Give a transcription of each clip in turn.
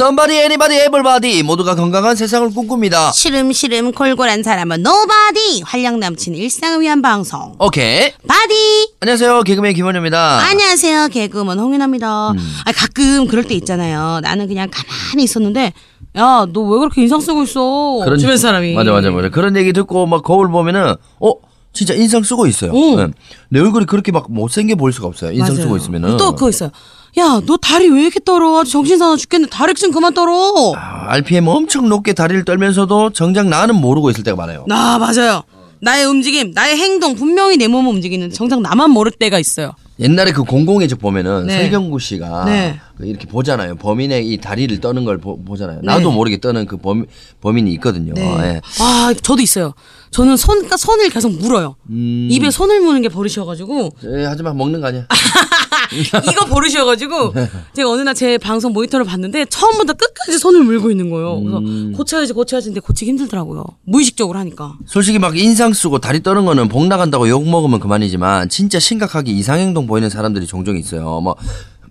Somebody anybody everybody 모두가 건강한 세상을 꿈꿉니다. 시름시름 골골한 사람은 nobody 활력 넘치는 일상을 위한 방송 오케이 바디 안녕하세요. 개그맨 김원효입니다. 안녕하세요 개그우먼 홍윤화입니다 음. 아, 가끔 그럴 때 있잖아요 나는 그냥 가만히 있었는데 야 너 왜 그렇게 인상 쓰고 있어 그런- 주변 사람이 맞아 맞아 맞아. 그런 얘기 듣고 막 거울 보면은 어 진짜 인상 쓰고 있어요. 오. 네. 내 얼굴이 그렇게 막 못생겨 보일 수가 없어요. 인상 맞아요. 쓰고 있으면은. 또 그거 있어요 야 너 다리 왜 이렇게 떨어 아주 정신 사나 죽겠네 다리 좀 그만 떨어 아, RPM 엄청 높게 다리를 떨면서도 정작 나는 모르고 있을 때가 많아요. 나 맞아요 나의 움직임 나의 행동 분명히 내 몸은 움직이는데 정작 나만 모를 때가 있어요 옛날에 그 공공의 적 보면은 네. 설경구 씨가 네. 그 이렇게 보잖아요. 범인의 이 다리를 떠는 걸 보, 잖아요 나도 네. 모르게 떠는 그 범, 범인이 있거든요. 예. 아, 저도 있어요. 저는 손, 손을 계속 물어요. 음. 입에 손을 무는 게 버릇이어가지고, 예, 하지만 먹는 거 아니야. 이거 버릇이어가지고, 제가 어느 날 제 방송 모니터를 봤는데, 처음부터 끝까지 손을 물고 있는 거예요. 그래서 음. 고쳐야지, 고쳐야지 근데 고치기 힘들더라고요. 무의식적으로 하니까. 솔직히 막 인상 쓰고 다리 떠는 거는 복 나간다고 욕 먹으면 그만이지만 진짜 심각하게 이상 행동 보이는 사람들이 종종 있어요. 뭐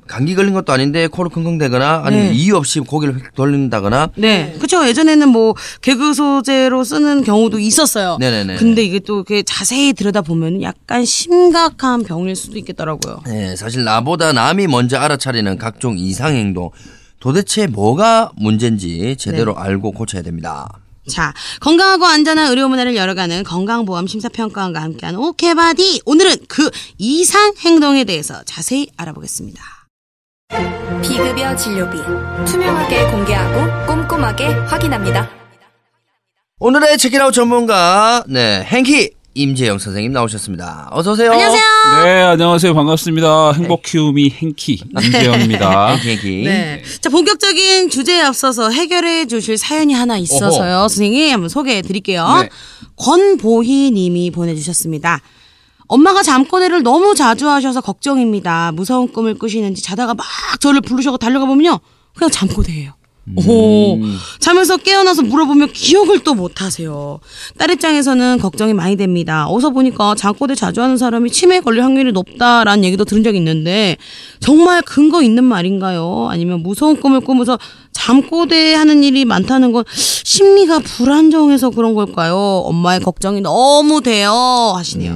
감기 걸린 것도 아닌데 코를 킁킁대거나 아니면 네. 이유 없이 고개를 휙 돌린다거나 네. 그쵸. 예전에는 뭐, 개그 소재로 쓰는 경우도 있었어요. 네네네. 근데 이게 또 이렇게 자세히 들여다보면 약간 심각한 병일 수도 있겠더라고요. 네, 사실 나보다 남이 먼저 알아차리는 각종 이상 행동 도대체 뭐가 문제인지 제대로 네. 알고 고쳐야 됩니다. 자, 건강하고 안전한 의료 문화를 열어가는 건강보험 심사평가원과 함께하는 오케바디. 오늘은 그 이상 행동에 대해서 자세히 알아보겠습니다. 비급여 진료비 투명하게 공개하고 꼼꼼하게 확인합니다. 오늘의 체키라웃 전문가 네 행키 임재영 선생님 나오셨습니다. 어서 오세요. 안녕하세요. 네, 안녕하세요. 반갑습니다. 행복 키우미 행키 임재영입니다. 행키 행키. 네. 자, 본격적인 주제에 앞서서 해결해 주실 사연이 하나 있어서요. 선생님, 한번 소개해 드릴게요. 네. 권보희 님이 보내 주셨습니다. 엄마가 잠꼬대를 너무 자주 하셔서 걱정입니다. 무서운 꿈을 꾸시는지 자다가 막 저를 부르셔서 달려가 보면요. 그냥 잠꼬대예요. 오, 자면서 깨어나서 물어보면 기억을 또 못하세요. 딸 입장에서는 걱정이 많이 됩니다. 어서 보니까 잠꼬대 자주 하는 사람이 치매에 걸릴 확률이 높다라는 얘기도 들은 적이 있는데 정말 근거 있는 말인가요? 아니면 무서운 꿈을 꾸면서 잠꼬대 하는 일이 많다는 건 심리가 불안정해서 그런 걸까요? 엄마의 걱정이 너무 돼요 하시네요.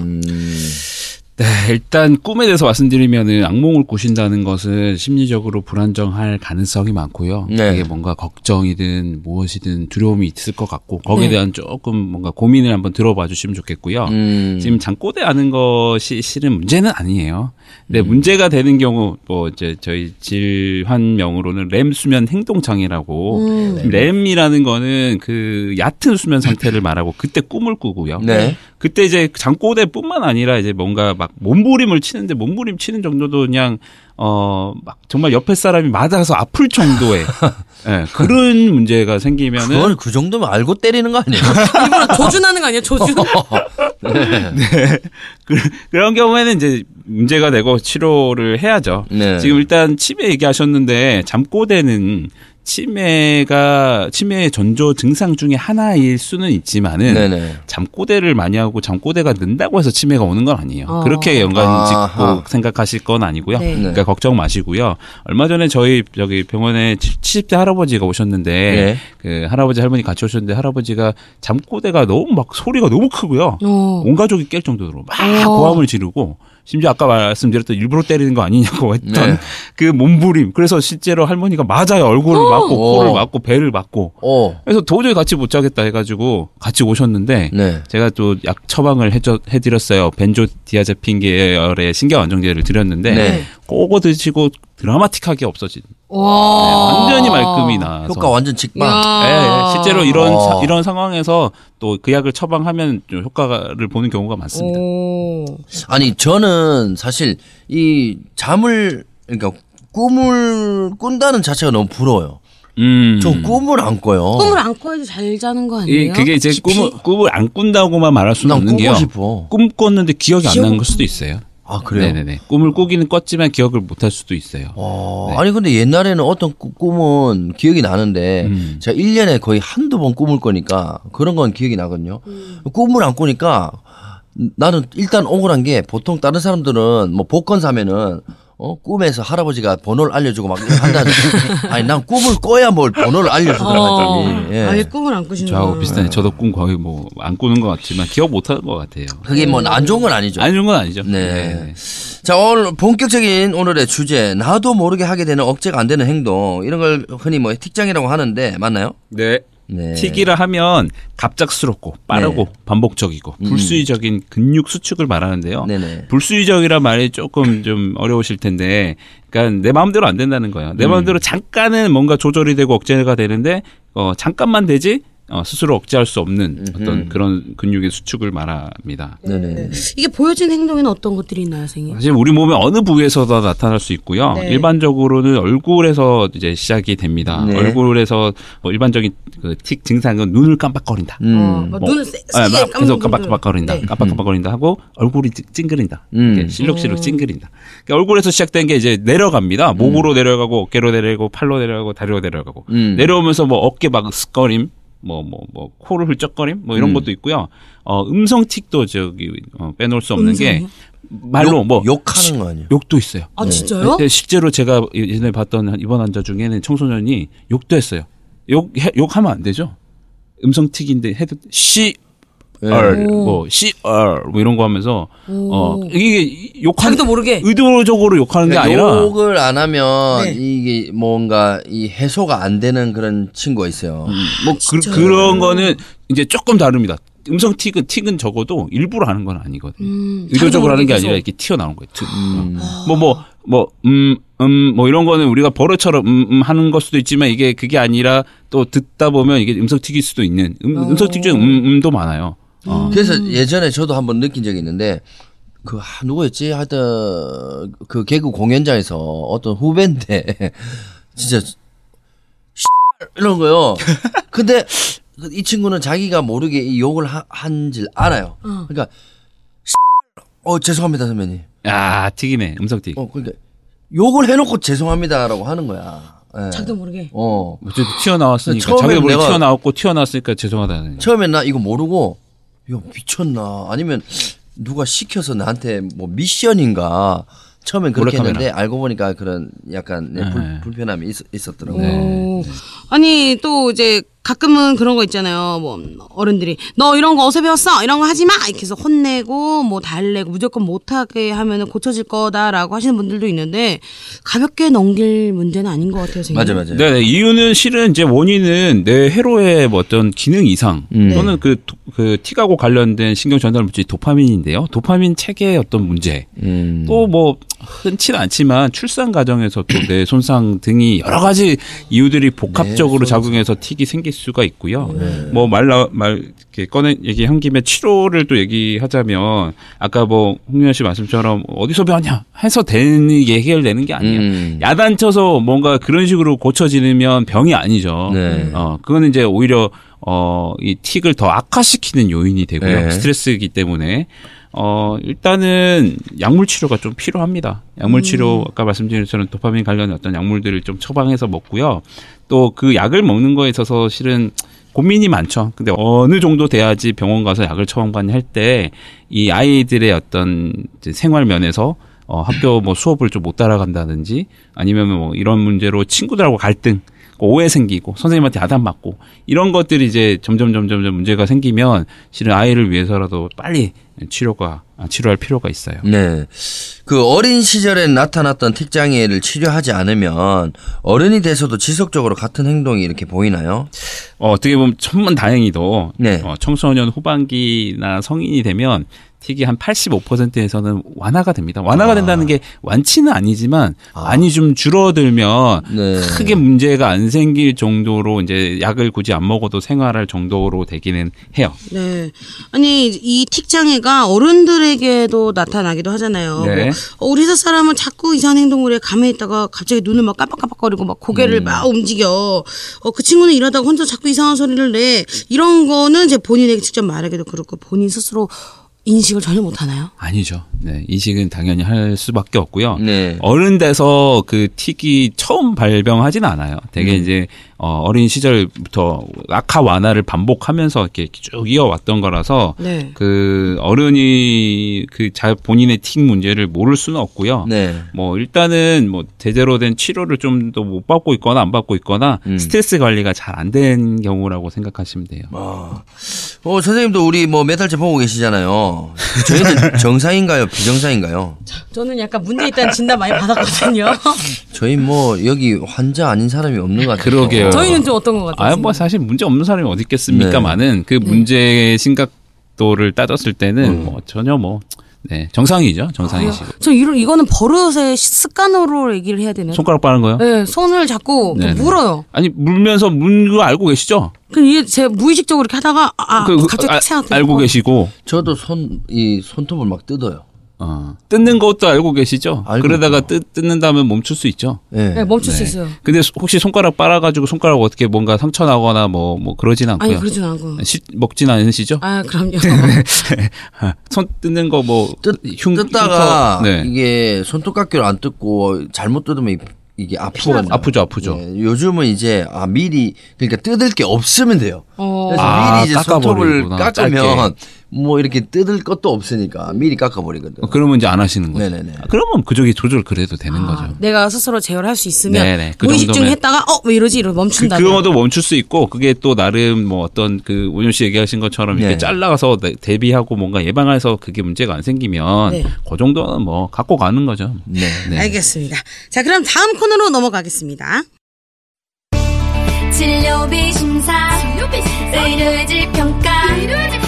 네, 일단 꿈에 대해서 말씀드리면은 악몽을 꾸신다는 것은 심리적으로 불안정할 가능성이 많고요. 네. 이게 뭔가 걱정이든 무엇이든 두려움이 있을 것 같고 거기에 네. 대한 조금 뭔가 고민을 한번 들어봐 주시면 좋겠고요. 음. 지금 잠꼬대 하는 것이 실은 문제는 아니에요. 근데 음. 문제가 되는 경우 뭐 이제 저희 질환명으로는 렘 수면 행동 장애라고 음. 렘이라는 거는 그 얕은 수면 상태를 말하고 그때 꿈을 꾸고요. 네. 그때 이제 잠꼬대뿐만 아니라 이제 뭔가 막 몸부림을 치는데 몸부림 치는 정도도 그냥 어 막 정말 옆에 사람이 맞아서 아플 정도의 예, 그런 문제가 생기면은 그걸 그 정도면 알고 때리는 거 아니에요? 일부러 조준하는 거 아니에요? 조준? 그, 그런 경우에는 이제 문제가 되고 치료를 해야죠. 네. 지금 일단 치매 얘기하셨는데 잠꼬대는 치매가 치매의 전조 증상 중에 하나일 수는 있지만은 네네. 잠꼬대를 많이 하고 잠꼬대가 는다고 해서 치매가 오는 건 아니에요. 어. 그렇게 연관 아하. 짓고 생각하실 건 아니고요. 네. 그러니까 걱정 마시고요. 얼마 전에 저희 저기 병원에 70대 할아버지가 오셨는데 네. 그 할아버지 할머니 같이 오셨는데 할아버지가 잠꼬대가 너무 막 소리가 너무 크고요. 어. 온 가족이 깰 정도로 막 어. 고함을 지르고 심지어 아까 말씀드렸던 일부러 때리는 거 아니냐고 했던 네. 그 몸부림. 그래서 실제로 할머니가 맞아요. 얼굴을 맞고 코를 어. 맞고 배를 맞고. 어. 그래서 도저히 같이 못 자겠다 해가지고 같이 오셨는데 네. 제가 또 약 처방을 해줘, 해드렸어요. 벤조디아제핀 계열의 신경 안정제를 드렸는데 네. 그거 드시고 드라마틱하게 없어진. 와. 네, 완전히 말끔이 나서. 효과 완전 직방. 야. 예, 예. 실제로 이런 어. 사- 이런 상황에서 또 그 약을 처방하면 좀 효과를 보는 경우가 많습니다. 오. 아니 저는 사실 이 잠을 그러니까 꿈을 꾼다는 자체가 너무 부러워요. 음. 전 꿈을 안 꿔요. 꿈을 안 꿔야지 잘 자는 거이 아니에요? 그게 이제? 꿈을 꿈을 안 꾼다고만 말할 수는 난 없는 게요. 싶어. 꿈 꿨는데 기억이 안 기억- 나는 걸 수도 있어요. 아 그래요? 네네네. 꿈을 꾸기는 꿨지만 기억을 못할 수도 있어요. 어, 네. 아니 근데 옛날에는 어떤 꾸- 꿈은 기억이 나는데 음. 제가 1년에 거의 한두 번 꿈을 꾸니까 그런 건 기억이 나거든요. 꿈을 안 꾸니까 나는 일단 억울한 게 보통 다른 사람들은 뭐 복권 사면은 어 꿈에서 할아버지가 번호를 알려주고 막 이렇게 한다는 아니 난 꿈을 꿔야 뭘 번호를 어. 알려주더라고요. 예. 아예 꿈을 안 꾸시는 저하고 거예요. 비슷하네. 저도 꿈 거의 뭐 안 꾸는 것 같지만 기억 못 하는 것 같아요. 그게 뭐 안 좋은 건 아니죠. 안 좋은 건 아니죠. 네. 자, 오늘 본격적인 오늘의 주제. 나도 모르게 하게 되는 억제가 안 되는 행동. 이런 걸 흔히 뭐 틱장이라고 하는데 맞나요? 네. 네. 튀기라 하면 갑작스럽고 빠르고 반복적이고 불수의적인 근육 수축을 말하는데요. 음. 네네. 불수의적이란 말이 조금 좀 어려우실 텐데, 그러니까 내 마음대로 안 된다는 거예요. 음. 내 마음대로 잠깐은 뭔가 조절이 되고 억제가 되는데, 어 잠깐만 되지 어, 스스로 억제할 수 없는 어떤 그런 근육의 수축을 말합니다. 네네. 이게 보여진 행동에는 어떤 것들이 있나요, 선생님? 사실 우리 몸의 어느 부위에서도 나타날 수 있고요. 네. 일반적으로는 얼굴에서 이제 시작이 됩니다. 네. 얼굴에서 뭐 일반적인 그틱 증상은 눈을 깜빡거린다. 음. 어, 막 눈을 세, 아, 세게 막 계속. 깜빡깜빡거린다. 네. 깜빡깜빡거린다 하고 얼굴이 찡- 찡그린다. 음. 실룩실룩 찡그린다. 그러니까 얼굴에서 시작된 게 이제 내려갑니다. 목으로 내려가고 어깨로 내려가고 팔로 내려가고 다리로 내려가고 음. 내려오면서 뭐 어깨 막 스거림 뭐 뭐 뭐 코를 훌쩍거림 뭐 이런 음. 것도 있고요. 어 음성 틱도 저기 어, 빼놓을 수 없는 게 음성이요? 말로 욕, 뭐 욕하는 거 아니에요? 욕도 있어요. 아 진짜요? 네, 실제로 제가 예전에 봤던 한 입원 환자 중에는 청소년이 욕도 했어요. 욕 해- 욕하면 안 되죠. 음성 틱인데 해도 씨 네. 얼, 뭐, 씨, 얼, 뭐 이런 거 하면서, 어, 이게 욕하는, 자기도 모르게. 의도적으로 욕하는 게 그러니까 아니라, 욕을 안 하면 네. 이게 뭔가 이 해소가 안 되는 그런 친구가 있어요. 뭐, 그, 그런 거는 이제 조금 다릅니다. 음성 틱은, 틱은 적어도 일부러 하는 건 아니거든요. 음, 의도적으로 하는 게 자기도 아니라 이렇게 튀어나오는 거예요. 툭. 뭐, 뭐, 뭐, 음, 음, 뭐 이런 거는 우리가 버릇처럼 음, 음 하는 걸 수도 있지만 이게 그게 아니라 또 듣다 보면 이게 음성 틱일 수도 있는, 음, 음성 틱 중에 음, 음도 많아요. 어. 그래서 예전에 저도 한번 느낀 적이 있는데 그 아, 누구였지? 하여튼 그 개그 공연장에서 어떤 후배인데 진짜 이런 거요. 근데 그이 친구는 자기가 모르게 이 욕을 한 줄 알아요. 그러니까 씨발, 어 죄송합니다 선배님. 야, 틱이네. 음성 틱. 어 그러니까 욕을 해놓고 죄송합니다라고 하는 거야. 예. 자기도 모르게. 어 어쨌든 튀어나왔으니까 처음엔 자기가 모르게 내가- 튀어나왔고 튀어나왔으니까 죄송하다는 처음엔 나 이거 모르고 야 미쳤나 아니면 누가 시켜서 나한테 뭐 미션인가 처음엔 그렇게 몰래카메라. 했는데 알고 보니까 그런 약간 네, 네. 불, 불편함이 있, 있었더라고요. 네. 오. 아니 또 이제 가끔은 그런 거 있잖아요. 뭐 어른들이 너 이런 거 어디서 배웠어? 이런 거 하지 마. 이렇게 해서 혼내고 뭐 달래고 무조건 못하게 하면은 고쳐질 거다라고 하시는 분들도 있는데 가볍게 넘길 문제는 아닌 것 같아요. 선생님. 맞아 맞아. 네, 네. 이유는 실은 이제 원인은 내 회로의 뭐 어떤 기능 이상 음. 또는 그, 도- 그 틱하고 관련된 신경 전달 물질 도파민인데요. 도파민 체계의 어떤 문제 음. 또뭐 흔치는 않지만 출산 과정에서 또 뇌 손상 등이 여러 가지 이유들이 복합적으로 작용해서 틱이 생길 수가 있고요. 뭐 말라 말 이렇게 꺼내 얘기한 김에 치료를 또 얘기하자면 아까 뭐 홍윤아 씨 말씀처럼 어디서 배웠냐 해서 되는 게 해결되는 게 아니에요. 음. 야단쳐서 뭔가 그런 식으로 고쳐지면 병이 아니죠. 네. 어, 그거는 이제 오히려 어, 이 틱을 더 악화시키는 요인이 되고요. 네. 스트레스이기 때문에 어, 일단은 약물 치료가 좀 필요합니다. 약물 치료 아까 말씀드린 것처럼 도파민 관련 어떤 약물들을 좀 처방해서 먹고요. 또 그 약을 먹는 거에 있어서 실은 고민이 많죠. 근데 어느 정도 돼야지 병원 가서 약을 처방받냐 할 때 이 아이들의 어떤 이제 생활 면에서 어, 학교 뭐 수업을 좀 못 따라간다든지 아니면 뭐 이런 문제로 친구들하고 갈등, 오해 생기고 선생님한테 야단 맞고 이런 것들이 이제 점점 점점 점 문제가 생기면 실은 아이를 위해서라도 빨리 치료가 아, 치료할 필요가 있어요. 네. 그 어린 시절에 나타났던 틱장애를 치료하지 않으면 어른이 돼서도 지속적으로 같은 행동이 이렇게 보이나요? 어, 어떻게 보면 천만 다행히도 네. 어, 청소년 후반기나 성인이 되면 틱이 한 85%에서는 완화가 됩니다. 완화가 된다는 게 완치는 아니지만 많이 좀 줄어들면 네. 크게 문제가 안 생길 정도로 이제 약을 굳이 안 먹어도 생활할 정도로 되기는 해요. 네. 아니 이 틱 장애가 어른들에게도 나타나기도 하잖아요. 네. 뭐, 어, 우리 세 사람은 자꾸 이상한 행동을 해 감에 있다가 갑자기 눈을 막 깜빡깜빡거리고 막 고개를 막 움직여. 어, 그 친구는 일하다가 혼자 자꾸 이상한 소리를 내. 이런 거는 이제 본인에게 직접 말하기도 그렇고 본인 스스로 인식을 전혀 못 하나요? 아니죠. 네, 인식은 당연히 할 수밖에 없고요. 네. 어른 돼서 그 틱이 처음 발병하진 않아요. 되게 음. 이제 어, 어린 시절부터 악화 완화를 반복하면서 이렇게 쭉 이어왔던 거라서 네. 그 어른이 그자 본인의 틱 문제를 모를 수는 없고요. 네. 뭐 일단은 뭐 제대로 된 치료를 좀 더 못 받고 있거나 안 받고 있거나 음. 스트레스 관리가 잘 안 된 경우라고 생각하시면 돼요. 어, 어, 선생님도 우리 뭐 매달째 보고 계시잖아요. 저희는 정상인가요? 비정상인가요? 저는 약간 문제 있다는 진단 많이 받았거든요. 저희 뭐 여기 환자 아닌 사람이 없는 것 같아요. 그러게요. 저희는 좀 어떤 것 같아요? 아, 뭐 사실 문제 없는 사람이 어디 있겠습니까만은 그 네. 문제의 심각도를 따졌을 때는 음. 뭐 전혀 뭐 네, 정상이죠. 정상이시고. 저 이런 이거는 버릇의 습관으로 얘기를 해야 되네요. 손가락 빠는 거요? 네, 손을 잡고 네, 네. 물어요. 아니 물면서 문 거 알고 계시죠? 그럼 이게 제 무의식적으로 이렇게 하다가 아, 그, 그, 갑자기 아. 알고 계시고 저도 손, 이 손톱을 막 뜯어요. 어, 뜯는 것도 알고 계시죠? 알고 그러다가. 뜯, 뜯는다면 멈출 수 있죠. 네. 네, 멈출 수 네. 있어요. 근데 혹시 손가락 빨아가지고 손가락 어떻게 뭔가 상처 나거나 뭐 뭐 그러진 않고요. 아니 그러진 않고. 시- 먹진 않으시죠? 아 그럼요. 손 뜯는 거 뭐 뜯, 뜯다가 이게 손톱깎이로 안 뜯고 잘못 뜯으면 이- 이게 아프거든요. 아프죠, 아프죠. 네, 요즘은 이제 아 미리 그러니까 뜯을 게 없으면 돼요. 어. 그래서 아, 미리 이제 손톱을 깎으면 뭐 이렇게 뜯을 것도 없으니까 미리 깎아버리거든. 어, 그러면 이제 안 하시는 거죠. 네네네. 아, 그러면 그쪽이 조절 그래도 되는 아, 거죠. 내가 스스로 제어를 할수 있으면 네네, 그 무의식 중에 정도면- 했다가 어 왜 이러지 이러고 그, 멈춘다. 그거도 멈출 수 있고 그게 또 나름 뭐 어떤 그 오윤 씨 얘기하신 것처럼 이렇게 네. 잘라가서 대- 대비하고 뭔가 예방해서 그게 문제가 안 생기면 네. 그 정도는 뭐 갖고 가는 거죠. 네. 네. 알겠습니다. 자 그럼 다음 코너로 넘어가겠습니다. 진료비 심사 의료질 평가 건강보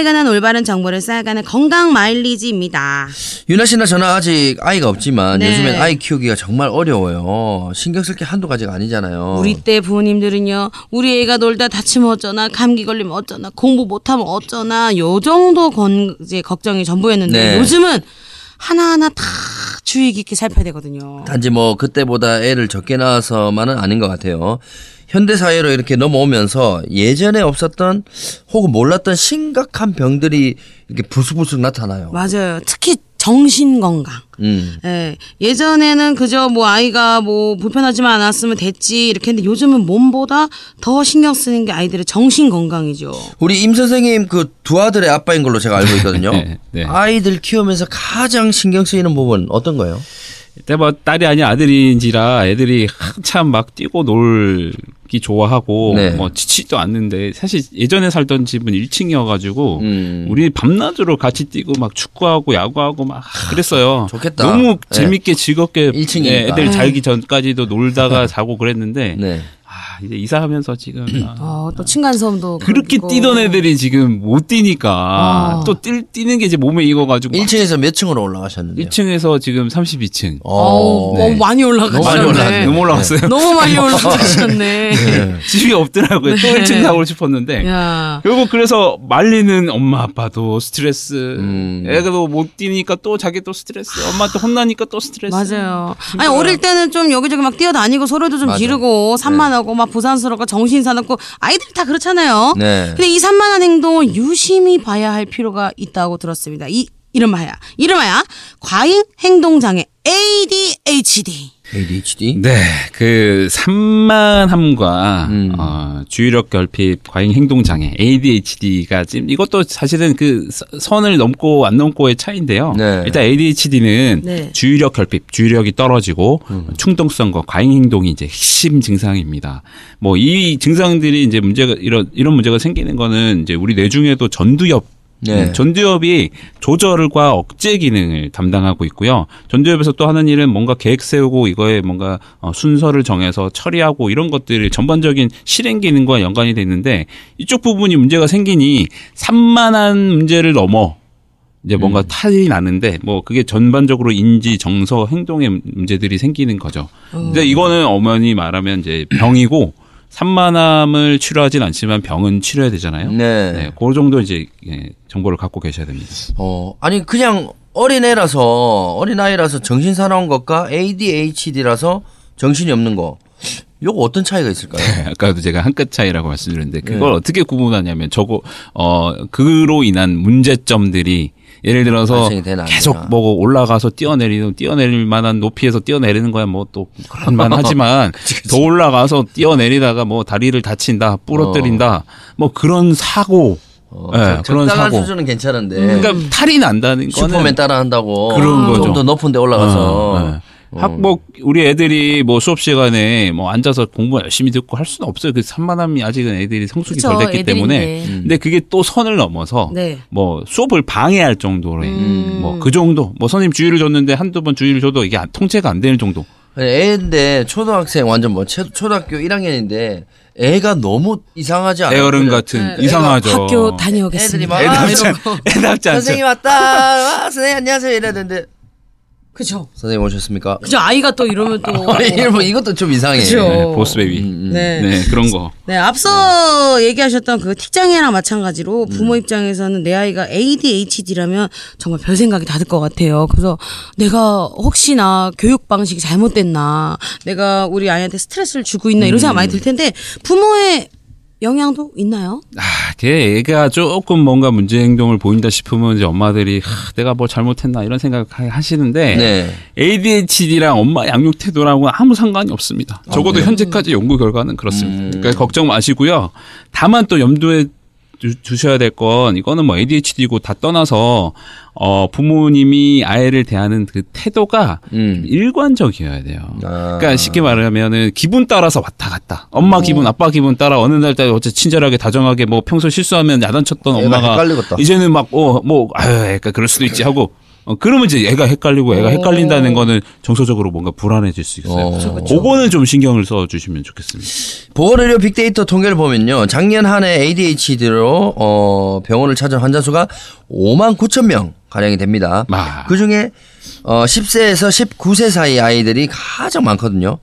몸에 관한 올바른 정보를 쌓아가는 건강 마일리지입니다. 유나 씨나 저는 아직 아이가 없지만 네. 요즘엔 아이 키우기가 정말 어려워요. 신경 쓸 게 한두 가지가 아니잖아요. 우리 때 부모님들은요, 우리 애가 놀다 다치면 어쩌나, 감기 걸리면 어쩌나, 공부 못하면 어쩌나, 요 정도 건, 이제 걱정이 전부였는데, 네. 요즘은 하나하나 다 주의 깊게 살펴야 되거든요. 단지 뭐 그때보다 애를 적게 낳아서만은 아닌 것 같아요. 현대 사회로 이렇게 넘어오면서 예전에 없었던 혹은 몰랐던 심각한 병들이 이렇게 불쑥불쑥 나타나요. 맞아요. 특히 정신 건강. 음. 예. 예전에는 그저 뭐 아이가 뭐 불편하지만 않았으면 됐지 이렇게 했는데 요즘은 몸보다 더 신경 쓰는 게 아이들의 정신 건강이죠. 우리 임 선생님 그 두 아들의 아빠인 걸로 제가 알고 있거든요. 네, 네. 아이들 키우면서 가장 신경 쓰이는 부분 어떤 거예요? 이때 뭐 딸이 아닌 아들인지라 애들이 한참 막 뛰고 놀기 좋아하고 네. 뭐 지치지도 않는데 사실 예전에 살던 집은 1층이어가지고 음. 우리 밤낮으로 같이 뛰고 막 축구하고 야구하고 막 그랬어요. 좋겠다. 너무 네. 재밌게 즐겁게 1층이니까. 네, 애들 자기 전까지도 놀다가 자고 그랬는데 네. 아 이제 이사하면서 지금 아, 어, 또 층간소음도 그렇게 그렇고. 뛰던 애들이 지금 못 뛰니까 어. 또 뛰, 뛰는 게 이제 몸에 익어가지고 1층에서 몇 층으로 올라가셨는데요? 1층에서 지금 32층 어우, 네. 어, 많이 올라가셨네. 너무 많이 올라갔네요. 너무 올라갔어요. 너무 많이 올라가셨네. 집이 없더라고요. 또 네. 1층 사고 싶었는데. 야. 결국 그래서 말리는 엄마 아빠도 스트레스, 음. 애가도 못 뛰니까 또 자기 또 스트레스, 엄마 또 혼나니까 또 스트레스. 맞아요. 아니 어릴 때는 좀 여기저기 막 뛰어다니고 소리도 좀 맞아. 지르고 산만하고 막 부산스럽고 정신 사납고 아이들이 다 그렇잖아요. 네. 근데 이 산만한 행동은 유심히 봐야 할 필요가 있다고 들었습니다. 이 이름하야 이름하야 과잉 행동 장애 ADHD. ADHD? 네, 그 산만함과 음. 어, 주의력 결핍, 과잉 행동 장애 (ADHD)가 지금 이것도 사실은 그 서- 선을 넘고 안 넘고의 차이인데요. 네. 일단 ADHD는 네. 주의력 결핍, 주의력이 떨어지고 충동성과 과잉 행동이 이제 핵심 증상입니다. 뭐 이 증상들이 이제 문제가 이런 이런 문제가 생기는 거는 이제 우리 뇌 중에도 전두엽 네. 음, 전두엽이 조절과 억제 기능을 담당하고 있고요. 전두엽에서 또 하는 일은 뭔가 계획 세우고 이거에 뭔가 어, 순서를 정해서 처리하고 이런 것들을 전반적인 실행 기능과 연관이 돼 있는데 이쪽 부분이 문제가 생기니 산만한 문제를 넘어 이제 뭔가 탈이 나는데 뭐 그게 전반적으로 인지 정서 행동의 문제들이 생기는 거죠. 근데 이거는 어머니 말하면 이제 병이고 산만함을 치료하진 않지만 병은 치료해야 되잖아요. 네. 네, 그 정도 이제 예, 정보를 갖고 계셔야 됩니다. 어, 아니 그냥 어린애라서 어린아이라서 정신 사나운 것과 ADHD라서 정신이 없는 거. 요거 어떤 차이가 있을까요? 아까도 제가 한 끗 차이라고 말씀드렸는데 그걸 네. 어떻게 구분하냐면 저거 어 그로 인한 문제점들이 예를 들어서 계속. 뭐 올라가서 뛰어내리는 뛰어내릴 만한 높이에서 뛰어내리는 거야. 뭐 또 그런 만 하지만 더 올라가서 뛰어내리다가 뭐 다리를 다친다 부러뜨린다. 뭐 그런 사고. 어, 예, 적- 그런 사고. 수준은 괜찮은데. 그러니까 탈이 난다는 거는 슈퍼맨 따라한다고. 그런 거죠. 좀 더 높은 데 올라가서. 어, 네. 학복 우리 애들이 뭐 수업 시간에 뭐 앉아서 공부 열심히 듣고 할 수는 없어요. 그 산만함이 아직은 애들이 성숙이 그쵸, 덜 됐기 애들인데. 때문에. 근데 그게 또 선을 넘어서 네. 뭐 수업을 방해할 정도로의 음. 뭐그 정도. 뭐 선생님 주의를 줬는데 한두 번 주의를 줘도 이게 안- 통제가 안 되는 정도. 애인데 초등학생 완전 뭐 초- 초등학교 1학년인데 애가 너무 이상하지 않아요? 애어른. 같은 네. 이상하죠. 학교 애들이 다녀오겠습니다. 막 애답지, 이러고 애답지 않죠. 선생님 왔다 와, 선생님 안녕하세요 이래야 되는데 그죠. 선생님 오셨습니까? 그죠. 아이가 또 이러면 또. 이러면 이것도 좀 이상해 그죠. 네, Boss Baby. 네. 네, 그런 거. 네, 앞서 얘기하셨던 그 틱장애랑 마찬가지로 음. 부모 입장에서는 내 아이가 ADHD라면 정말 별 생각이 다 들 것 같아요. 그래서 내가 혹시나 교육 방식이 잘못됐나, 내가 우리 아이한테 스트레스를 주고 있나 이런 생각 많이 음. 들 텐데 부모의 영향도 있나요? 아, 걔 애가 조금 뭔가 문제 행동을 보인다 싶으면 이제 엄마들이 하, 내가 뭘 잘못했나 이런 생각 하시는데 네. ADHD랑 엄마 양육 태도랑은 아무 상관이 없습니다. 적어도 현재까지 연구 결과는 그렇습니다. 음. 그러니까 걱정 마시고요. 다만 또 염두에 두- 두셔야 될 건 이거는 뭐 ADHD고 다 떠나서 어 부모님이 아이를 대하는 그 태도가 음. 일관적이어야 돼요. 아. 그러니까 쉽게 말하면은 기분 따라서 왔다 갔다. 엄마 기분, 아빠 기분 따라 어느 날 따라 어째 친절하게 다정하게 뭐 평소 실수하면 야단쳤던 애가 엄마가 헷갈리겠다. 이제는 막 어뭐 아유 그러니까 그럴 수도 있지 하고 어, 그러면 이제 애가 헷갈리고 애가 헷갈린다는 거는 정서적으로 뭔가 불안해질 수 있어요. 어. 그쵸, 그거는 좀 신경을 써 주시면 좋겠습니다. 보건의료 빅데이터 통계를 보면요. 작년 한 해 ADHD로 어, 병원을 찾은 환자 수가 5만 9천 명 가량이 됩니다. 아. 그 중에 어, 10세에서 19세 사이 아이들이 가장 많거든요.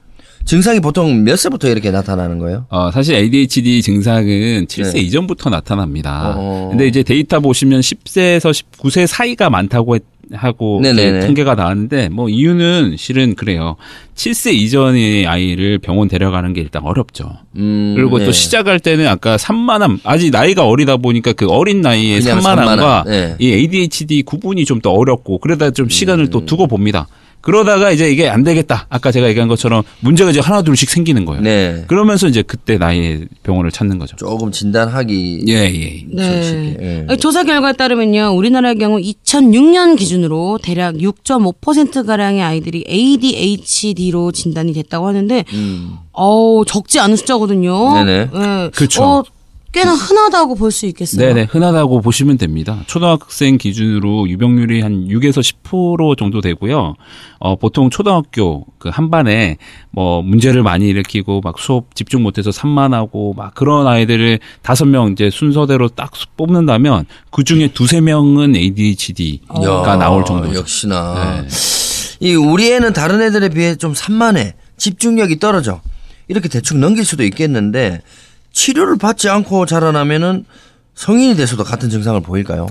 증상이 보통 몇 세부터 이렇게 나타나는 거예요? 어, 사실 ADHD 증상은 7세 네. 이전부터 나타납니다. 어. 근데 이제 데이터 보시면 10세에서 19세 사이가 많다고 했- 하고 통계가 나왔는데 뭐 이유는 실은 그래요. 7세 이전의 아이를 병원 데려가는 게 일단 어렵죠. 음, 그리고 네. 또 시작할 때는 아까 산만함 아직 나이가 어리다 보니까 그 어린 나이에 산만함과 산만함, 네. 이 ADHD 구분이 좀 더 어렵고 그러다 좀 시간을 또 두고 봅니다. 그러다가 이제 이게 안 되겠다. 아까 제가 얘기한 것처럼 문제가 이제 하나 둘씩 생기는 거예요. 네. 그러면서 이제 그때 나이에 병원을 찾는 거죠. 조금 진단하기 예, 예. 솔직히, 예. 아니, 조사 결과에 따르면요, 우리나라의 경우 2006년 기준으로 대략 6.5%가량의 아이들이 ADHD로 진단이 됐다고 하는데, 어우, 적지 않은 숫자거든요. 음. 네네. 예. 그쵸. 어, 꽤나 흔하다고 볼 수 있겠어요. 네네 흔하다고 보시면 됩니다. 초등학생 기준으로 유병률이 한 6에서 10% 정도 되고요. 어 보통 초등학교 그 한 반에 뭐 문제를 많이 일으키고 막 수업 집중 못해서 산만하고 막 그런 아이들을 다섯 명 이제 순서대로 딱 뽑는다면 그 중에 두세 명은 ADHD가 야, 나올 정도죠. 역시나. 네. 이 우리 애는 다른 애들에 비해 좀 산만해. 집중력이 떨어져. 이렇게 대충 넘길 수도 있겠는데 치료를 받지 않고 자라나면은 성인이 돼서도 같은 증상을 보일까요?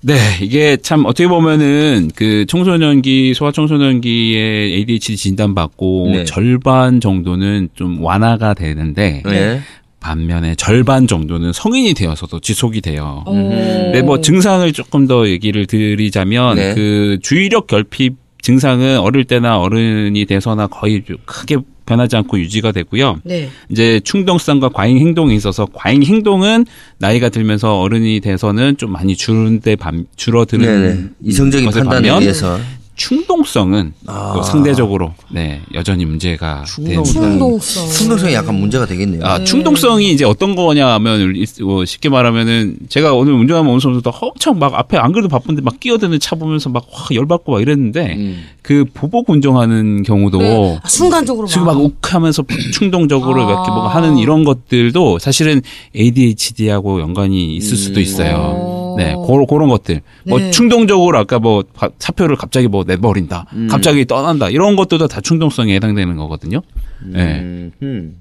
네, 이게 참 어떻게 보면은 그 청소년기, 소아 청소년기에 ADHD 진단 받고 네. 절반 정도는 좀 완화가 되는데 네. 반면에 절반 정도는 성인이 되어서도 지속이 돼요. 오. 네, 뭐 증상을 조금 더 얘기를 드리자면 네. 그 주의력 결핍 증상은 어릴 때나 어른이 돼서나 거의 크게 변하지 않고 유지가 되고요. 네. 이제 충동성과 과잉 행동이 있어서 과잉 행동은 나이가 들면서 어른이 돼서는 좀 많이 줄는데 반- 줄어드는 네네. 이성적인 것에 판단에 반면 의해서. 충동성은 아. 또 상대적으로 네 여전히 문제가 되는 충동성. 충동성. 충동성이 약간 문제가 되겠네요. 아, 충동성이 이제 어떤 거냐 하면 뭐 쉽게 말하면은 제가 오늘 운전하면 오늘 선수도 엄청 막 앞에 안 그래도 바쁜데 막 끼어드는 차 보면서 막 확 열받고 막 이랬는데 음. 그 보복 운전하는 경우도 네. 아, 순간적으로 지금 막 욱하면서 충동적으로 아. 이렇게 뭐 하는 이런 것들도 사실은 ADHD하고 연관이 있을 수도 있어요. 어. 네, 그런 그런 것들. 뭐 네. 충동적으로 아까 뭐 바- 사표를 갑자기 뭐 내버린다, 갑자기 떠난다 이런 것들도 다 충동성에 해당되는 거거든요. 네. 음, 음.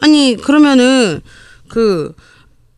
아니 그러면은 그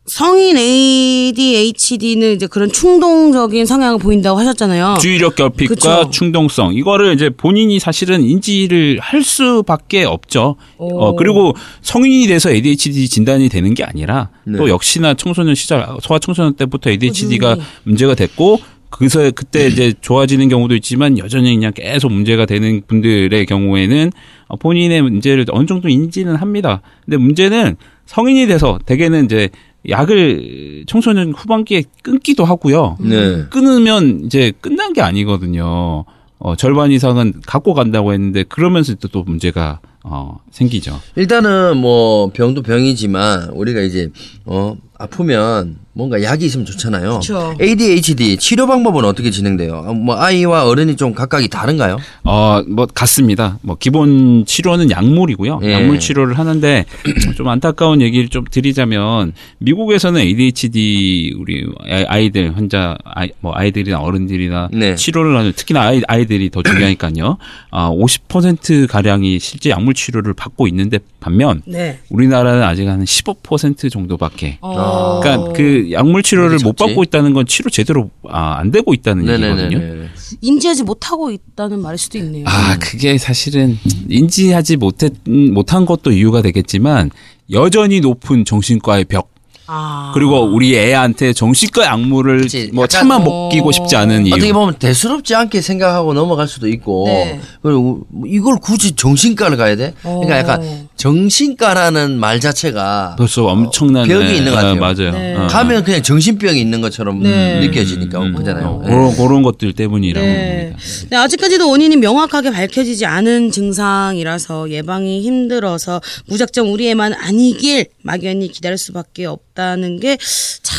성인 ADHD는 이제 그런 충동적인 성향을 보인다고 하셨잖아요. 주의력 결핍과 그쵸. 충동성 이거를 이제 본인이 사실은 인지를 할 수밖에 없죠. 오. 어 그리고 성인이 돼서 ADHD 진단이 되는 게 아니라 네. 또 역시나 청소년 시절 소아 청소년 때부터 ADHD가 꾸준히. 문제가 됐고 그래서 그때 이제 좋아지는 경우도 있지만 여전히 그냥 계속 문제가 되는 분들의 경우에는 어, 본인의 문제를 어느 정도 인지는 합니다. 근데 문제는 성인이 돼서 대개는 이제 약을 청소년 후반기에 끊기도 하고요. 네. 끊으면 이제 끝난 게 아니거든요. 어, 절반 이상은 갖고 간다고 했는데 그러면서 또, 또 문제가 어, 생기죠. 일단은 뭐 병도 병이지만 우리가 이제 어 아프면 뭔가 약이 있으면 좋잖아요. 그쵸. ADHD 치료 방법은 어떻게 진행돼요? 아, 뭐 아이와 어른이 좀 각각이 다른가요? 어, 뭐 같습니다. 뭐 기본 치료는 약물이고요. 예. 약물 치료를 하는데 좀 안타까운 얘기를 좀 드리자면 미국에서는 ADHD 우리 아이- 아이들 환자 아이, 뭐 아이들이나 어른들이나 네. 치료를 하는 특히나 아이, 아이들이 더 중요하니까요. 아, 50% 가량이 실제 약물 치료를 받고 있는데 반면 네. 우리나라는 아직 한 15% 정도밖에. 어. 그러니까 그 약물 치료를 못. 받고 있다는 건 치료 제대로 아, 안 되고 있다는 얘기거든요. 네네네. 인지하지 못하고 있다는 말일 수도 있네요. 아, 그게 사실은 인지하지 못했, 음, 못한 것도 이유가 되겠지만 여전히 높은 정신과의 벽. 아. 그리고 우리 애한테 정신과 약물을 그치, 뭐 약간- 차마 먹이고 싶지 않은 이유. 어떻게 보면 대수롭지 않게 생각하고 넘어갈 수도 있고 네. 그리고 이걸 굳이 정신과를 가야 돼? 그러니까 어. 약간 정신과라는 말 자체가 벌써 엄청난 네, 있는 것 같아요. 맞아요. 네. 어. 가면 그냥 정신병이 있는 것처럼 네. 느껴지니까 음, 그잖아요. 어, 네. 그런, 그런 것들 때문이라고 네. 봅니다. 네, 아직까지도 원인이 명확하게 밝혀지지 않은 증상이라서 예방이 힘들어서 무작정 우리 애만 아니길 막연히 기다릴 수밖에 없다는 게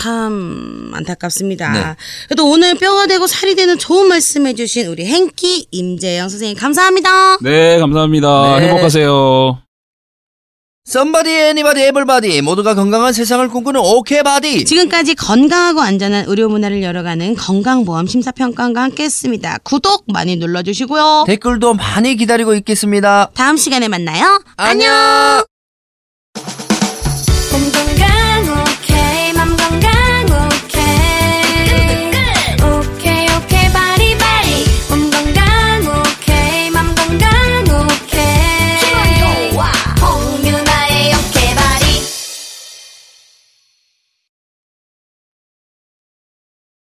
참 안타깝습니다. 네. 그래도 오늘 뼈가 되고 살이 되는 좋은 말씀 해주신 우리 행키 임재영 선생님 감사합니다. 네, 감사합니다. 네. 행복하세요. Somebody, anybody, everybody 모두가 건강한 세상을 꿈꾸는 오케이 바디. 지금까지 건강하고 안전한 의료 문화를 열어가는 건강보험 심사평가원과 함께했습니다. 구독 많이 눌러주시고요. 댓글도 많이 기다리고 있겠습니다. 다음 시간에 만나요. 안녕.